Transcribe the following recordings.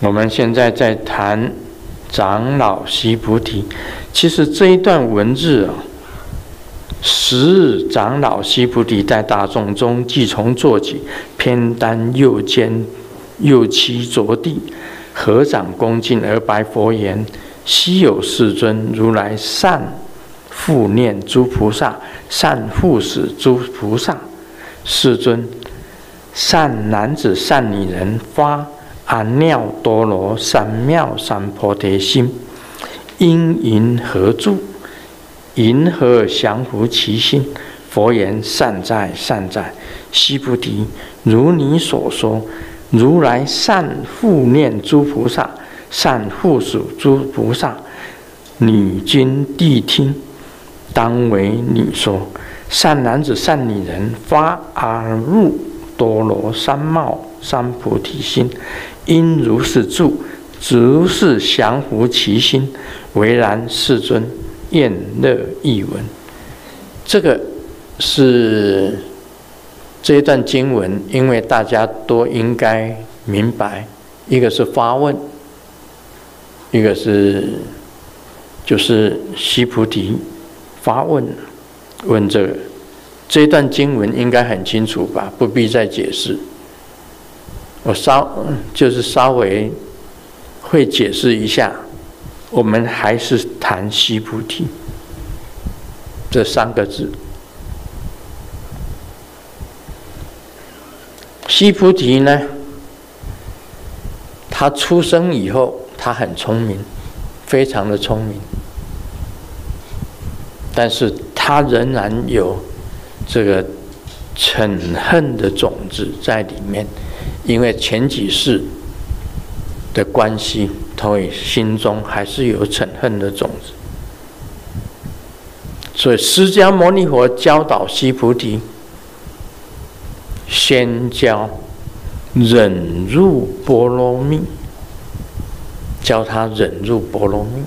我们现在在谈长老须菩提，其实这一段文字啊，时日长老须菩提在大众中即从坐起，偏担右肩，右膝着地，合掌恭敬而白佛言：“昔有世尊，如来善护念诸菩萨，善护使诸菩萨。世尊，善男子、善女人发。”阿耨多罗三藐三菩提心，因云何住？云何降伏其心？佛言：善哉，善哉，须菩提，如你所说，如来善护念诸菩萨，善护属诸菩萨。女今谛听，当为你说。善男子、善女人发阿耨多罗三藐三菩提心。应如是住，如是降伏其心。唯然，世尊，愿乐译闻。这个是这一段经文，因为大家都应该明白，一个是发问，一个是就是须菩提发问问这个。这一段经文应该很清楚吧？不必再解释。我稍就是稍微会解释一下，我们还是谈西菩提这三个字。西菩提呢，他出生以后，他很聪明，非常的聪明，但是他仍然有这个嗔恨的种子在里面。因为前几世的关系，所以心中还是有嗔恨的种子。所以释迦牟尼佛教导西菩提，先教忍辱波罗蜜，教他忍辱波罗蜜。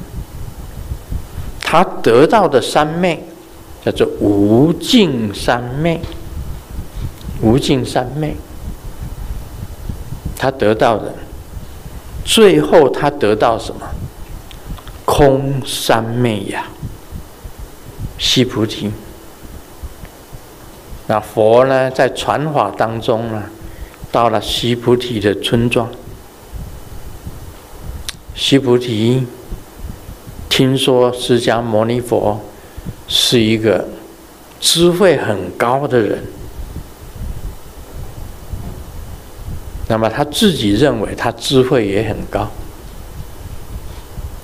他得到的三昧叫做无尽三昧，无尽三昧。他得到的，最后他得到什么？空三昧呀，西菩提。那佛呢，在传法当中呢，到了西菩提的村庄，西菩提听说释迦牟尼佛是一个智慧很高的人。那么他自己认为他智慧也很高，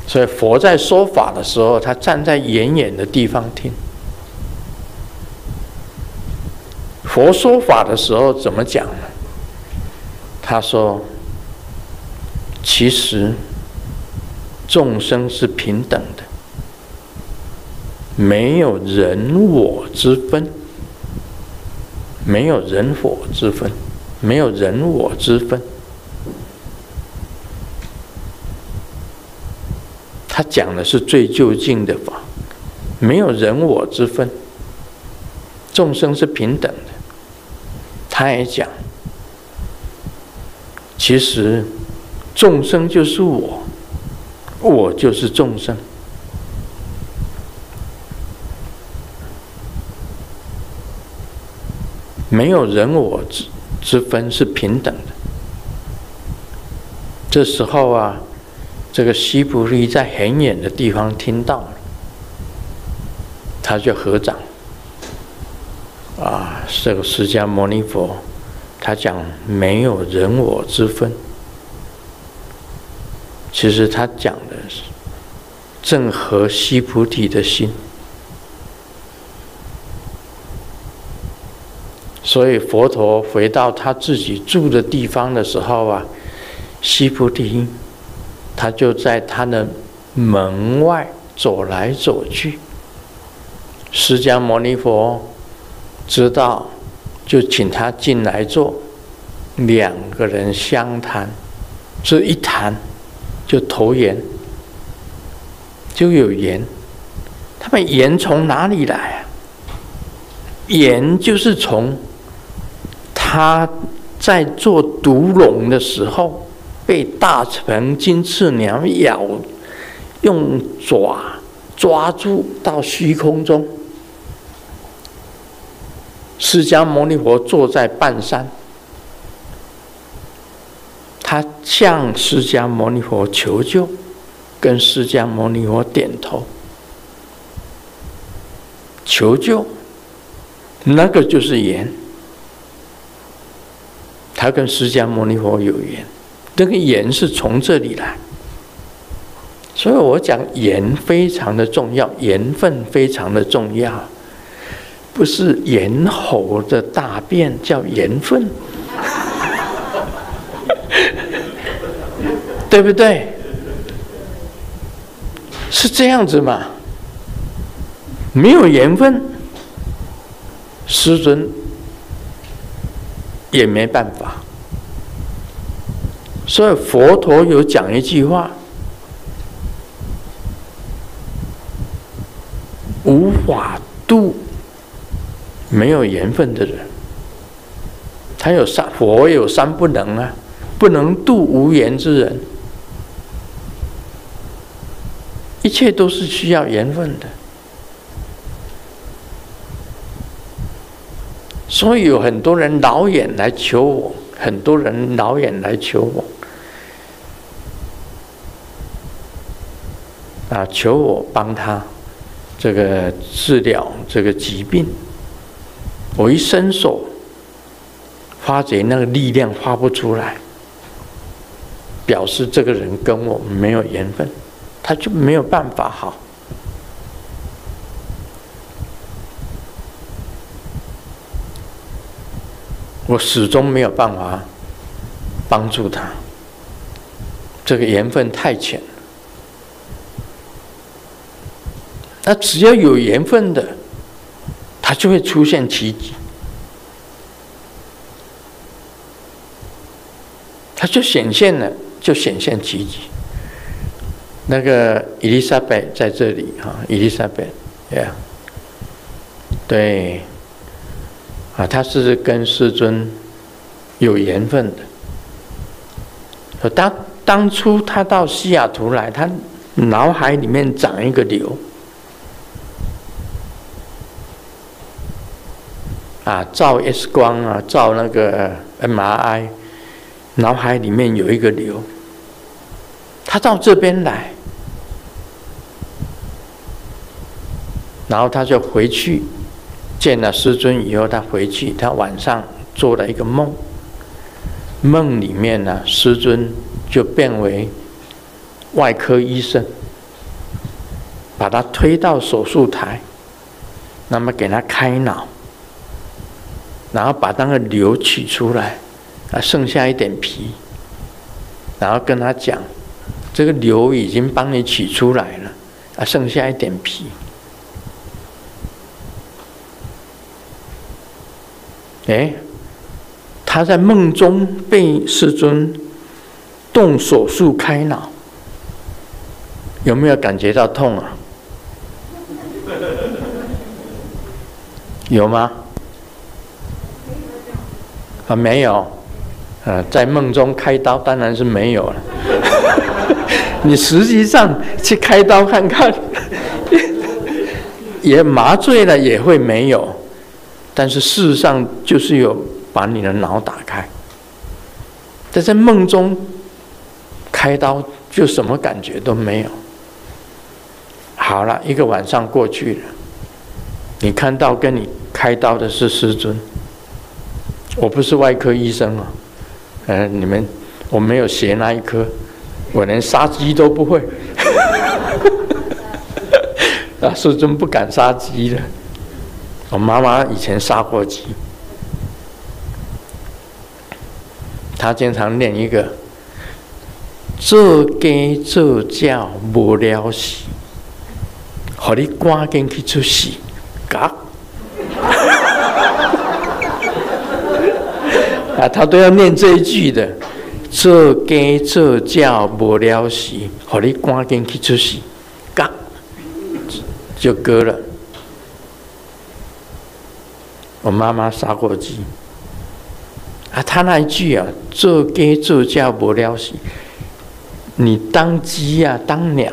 所以佛在说法的时候，他站在远远的地方听。佛说法的时候怎么讲呢？他说：“其实众生是平等的，没有人我之分，没有人我之分。”没有人我之分，他讲的是最究竟的法，没有人我之分，众生是平等的。他也讲，其实众生就是我，我就是众生，没有人我之。之分是平等的。这时候啊，这个西菩提在很远的地方听到了，他就合掌。啊，这个释迦牟尼佛，他讲没有人我之分。其实他讲的是正合西菩提的心。所以佛陀回到他自己住的地方的时候啊，西菩提，他就在他的门外走来走去。释迦牟尼佛知道，就请他进来坐，两个人相谈，这一谈就投缘，就有缘。他们缘从哪里来啊？缘就是从。他在做毒龙的时候，被大鹏金翅鸟咬，用爪抓住到虚空中。释迦牟尼佛坐在半山，他向释迦牟尼佛求救，跟释迦牟尼佛点头求救，那个就是缘。他跟释迦牟尼佛有缘，这个缘是从这里来，所以我讲缘非常的重要，缘分非常的重要。不是猿猴的大便叫缘分，对不对？是这样子吗？没有缘分，师尊也没办法。所以佛陀有讲一句话：无法度。没有缘分的人，他有三佛有三不能啊，不能度无缘之人。一切都是需要缘分的，所以有很多人老远来求我，很多人老远来求我，啊，求我帮他这个治疗这个疾病。我一伸手，发觉那个力量发不出来，表示这个人跟我没有缘分，他就没有办法好。我始终没有办法帮助他，这个缘分太浅了。那只要有缘分的。它就会出现奇迹，它就显现了，就显现奇迹。那个伊丽莎白在这里哈，伊丽莎白，呀，对，啊，他是跟师尊有缘分的。当当初他到西雅图来，他脑海里面长一个瘤。啊，照 X 光啊，照那个 MRI，脑海里面有一个瘤。他到这边来，然后他就回去见了师尊以后，他回去，他晚上做了一个梦，梦里面呢，师尊就变为外科医生，把他推到手术台，那么给他开脑。然后把那个瘤取出来，啊，剩下一点皮，然后跟他讲，这个瘤已经帮你取出来了，啊，剩下一点皮。哎，他在梦中被师尊动手术开脑，有没有感觉到痛啊？有吗？啊，没有，呃，在梦中开刀当然是没有了。你实际上去开刀看看，也麻醉了也会没有，但是事实上就是有把你的脑打开。但在梦中开刀就什么感觉都没有。好了，一个晚上过去了，你看到跟你开刀的是师尊。我不是外科医生啊，呃，你们我没有学那一科，我连杀鸡都不会，啊，师尊不敢杀鸡的。我妈妈以前杀过鸡，她经常念一个“做鸡做鸟无了时，和你赶紧去出事，嘎。”啊，他都要念这一句的，做鸡做鸟无了时，互你赶紧去出事，嘎，就割了。我妈妈杀过鸡，啊，他那一句啊，做鸡做鸟无了时，你当鸡呀、啊，当鸟，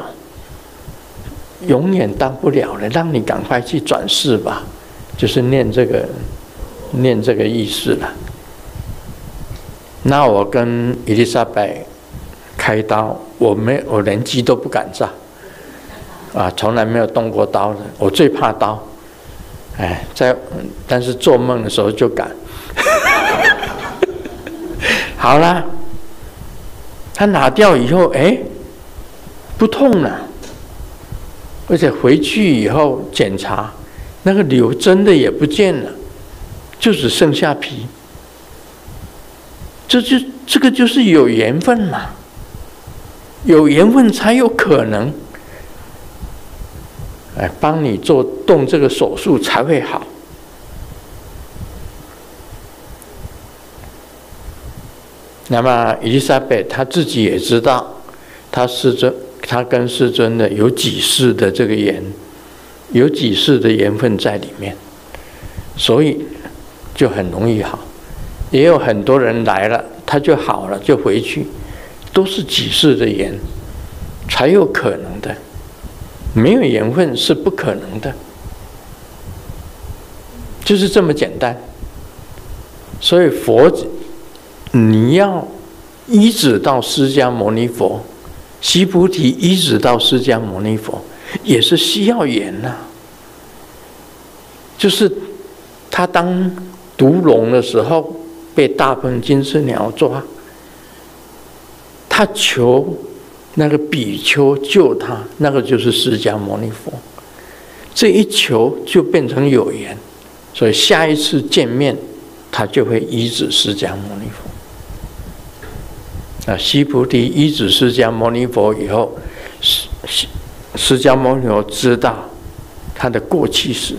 永远当不了了，让你赶快去转世吧，就是念这个，念这个意思了。那我跟伊丽莎白开刀，我没，我连鸡都不敢炸，啊，从来没有动过刀的，我最怕刀，哎，在，但是做梦的时候就敢。好了，他拿掉以后，哎，不痛了，而且回去以后检查，那个瘤真的也不见了，就只剩下皮。这就这个就是有缘分嘛，有缘分才有可能，哎，帮你做动这个手术才会好。那么伊丽莎白她自己也知道，她师尊，她跟师尊的有几世的这个缘，有几世的缘分在里面，所以就很容易好。也有很多人来了，他就好了，就回去，都是几世的缘，才有可能的，没有缘分是不可能的，就是这么简单。所以佛，你要依止到释迦牟尼佛，须菩提依止到释迦牟尼佛，也是需要缘呐。就是他当毒龙的时候。被大鹏金翅鸟抓，他求那个比丘救他，那个就是释迦牟尼佛。这一求就变成有缘，所以下一次见面，他就会依止释迦牟尼佛。啊，西菩提依止释迦牟尼佛以后，释释迦牟尼佛知道他的过去史，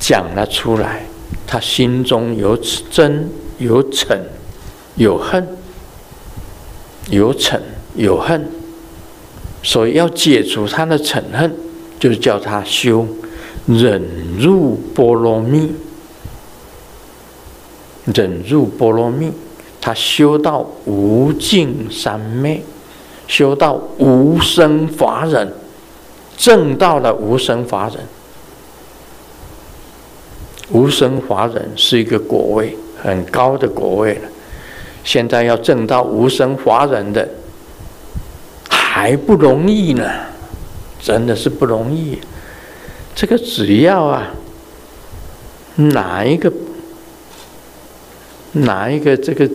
讲了出来。他心中有嗔有嗔有恨，有嗔有恨，所以要解除他的嗔恨，就是叫他修忍辱波罗蜜。忍辱波罗蜜，他修到无尽三昧，修到无生法忍，证到了无生法忍。无生法忍是一个果位，很高的果位了。现在要证到无生法忍的还不容易呢，真的是不容易。这个只要啊，哪一个哪一个这个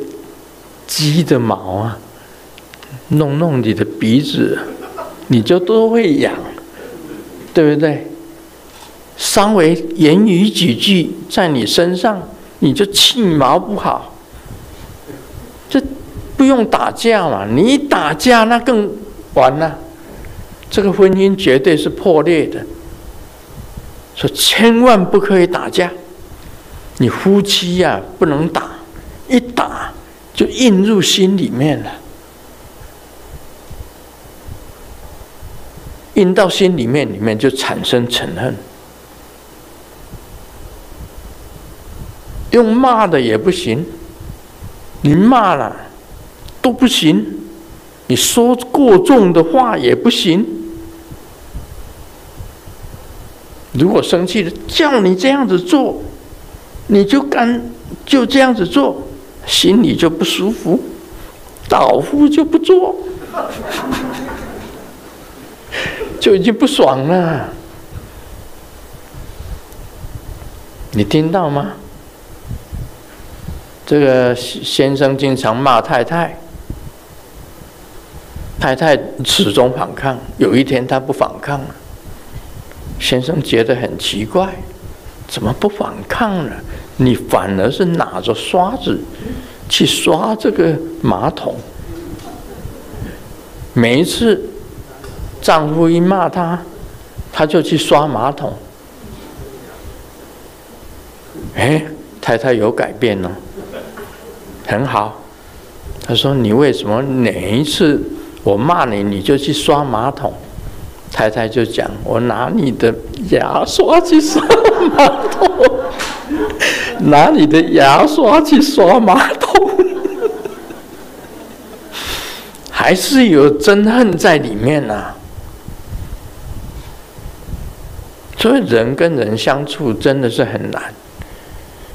鸡的毛啊，弄弄你的鼻子，你就都会痒，对不对？稍微言语几句在你身上，你就气毛不好。这不用打架嘛，你一打架那更完了，这个婚姻绝对是破裂的。说千万不可以打架，你夫妻呀、不能打，一打就印入心里面了，印到心里面，里面就产生嗔恨。用骂的也不行，你骂了都不行，你说过重的话也不行。如果生气了，叫你这样子做，你就干就这样子做，心里就不舒服，倒伏就不做，就已经不爽了。你听到吗？这个先生经常骂太太，太太始终反抗。有一天她不反抗了，先生觉得很奇怪，怎么不反抗了？你反而是拿着刷子去刷这个马桶。每一次丈夫一骂她，她就去刷马桶。哎，太太有改变了。很好，他说：“你为什么哪一次我骂你，你就去刷马桶？”太太就讲：“我拿你的牙刷去刷马桶，拿你的牙刷去刷马桶，还是有憎恨在里面呐、所以人跟人相处真的是很难。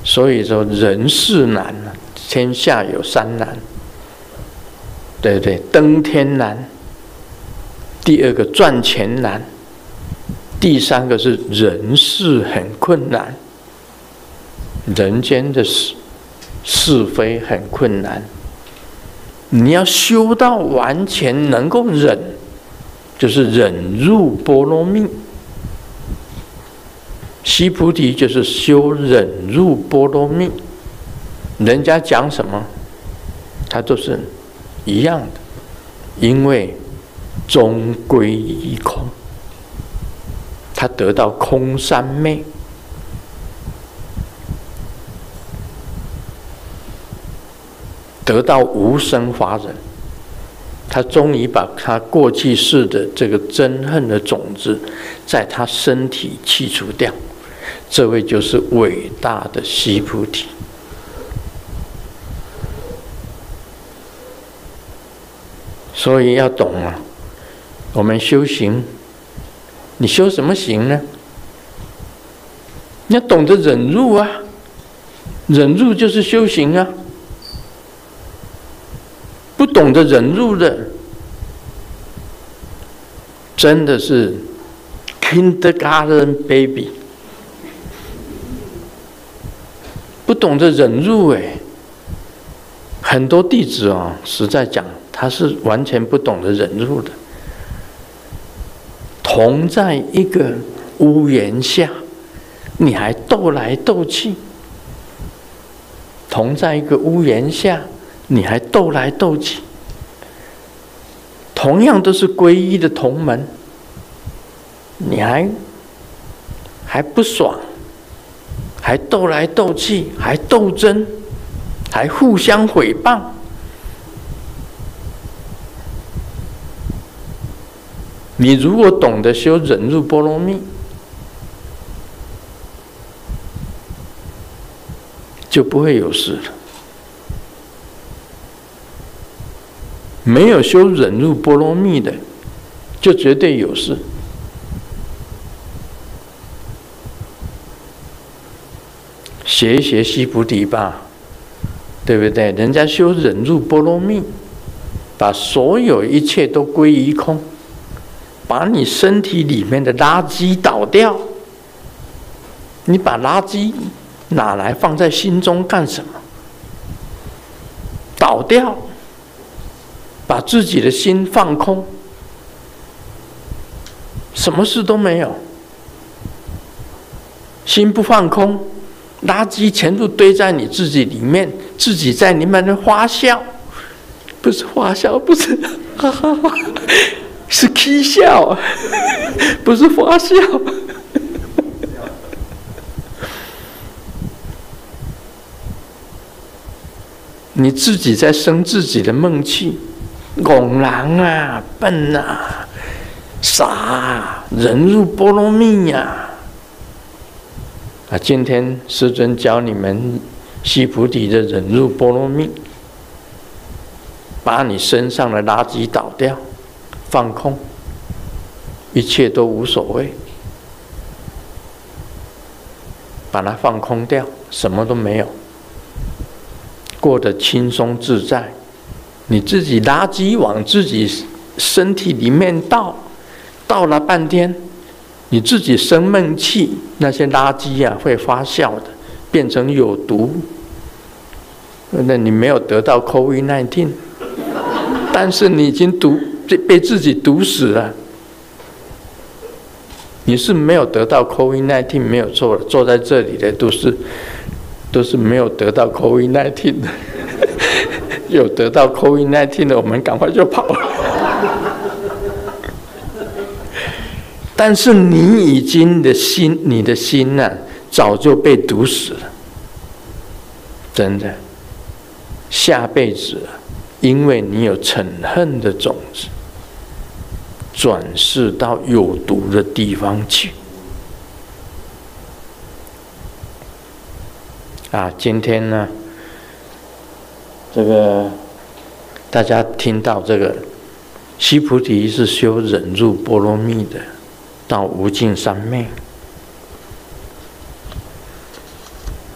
所以说人事难，天下有三难，对不对？登天难，第二个赚钱难，第三个是人事很困难。人间的事是非很困难，你要修到完全能够忍，就是忍入波罗蜜。须菩提就是修忍入波罗蜜。人家讲什么，他都是一样的，因为终归一空，他得到空三昧。得到无生法忍，他终于把他过去世的这个憎恨的种子，在他身体去除掉。这位就是伟大的西菩提。所以要懂啊，我们修行，你修什么行呢？你要懂得忍辱啊，忍辱就是修行啊。不懂得忍辱的，真的是 kindergarten baby。不懂得忍辱哎，很多弟子啊，实在讲，他是完全不懂得忍辱的。同在一个屋檐下，你还斗来斗去；同在一个屋檐下。你还斗来斗去，同样都是皈依的同门，你还还不爽，还斗来斗去，还斗争，还互相诽谤。你如果懂得修忍辱波罗蜜，就不会有事了。没有修忍辱波罗蜜的，就绝对有事。学一学西菩提吧，对不对？人家修忍辱波罗蜜，把所有一切都归于空，把你身体里面的垃圾倒掉。你把垃圾拿来放在心中干什么？倒掉。把自己的心放空，什么事都没有。心不放空，垃圾全部堆在你自己里面，自己在里面的发笑，不是发笑，不是哈哈哈，是起笑，不是发笑。你自己在生自己的闷气。戆人啊，笨啊，傻啊，忍辱波罗蜜呀！啊，今天师尊教你们西菩提的忍辱波罗蜜，把你身上的垃圾倒掉，放空，一切都无所谓，把它放空掉，什么都没有，过得轻松自在。你自己垃圾往自己身体里面倒，倒了半天，你自己生闷气，那些垃圾呀、啊、会发酵的，变成有毒。那你没有得到 COVID-19，但是你已经毒被被自己毒死了。你是没有得到 COVID-19，没有错，坐在这里的都是都是没有得到 COVID-19 的。有得到 COVID-19 的，我们赶快就跑了。但是你已经的心，你的心呢、早就被毒死了。真的，下辈子，因为你有嗔恨的种子，转世到有毒的地方去。啊，今天呢，这个大家听到这个西菩提是修忍辱波罗蜜的，到无尽三昧。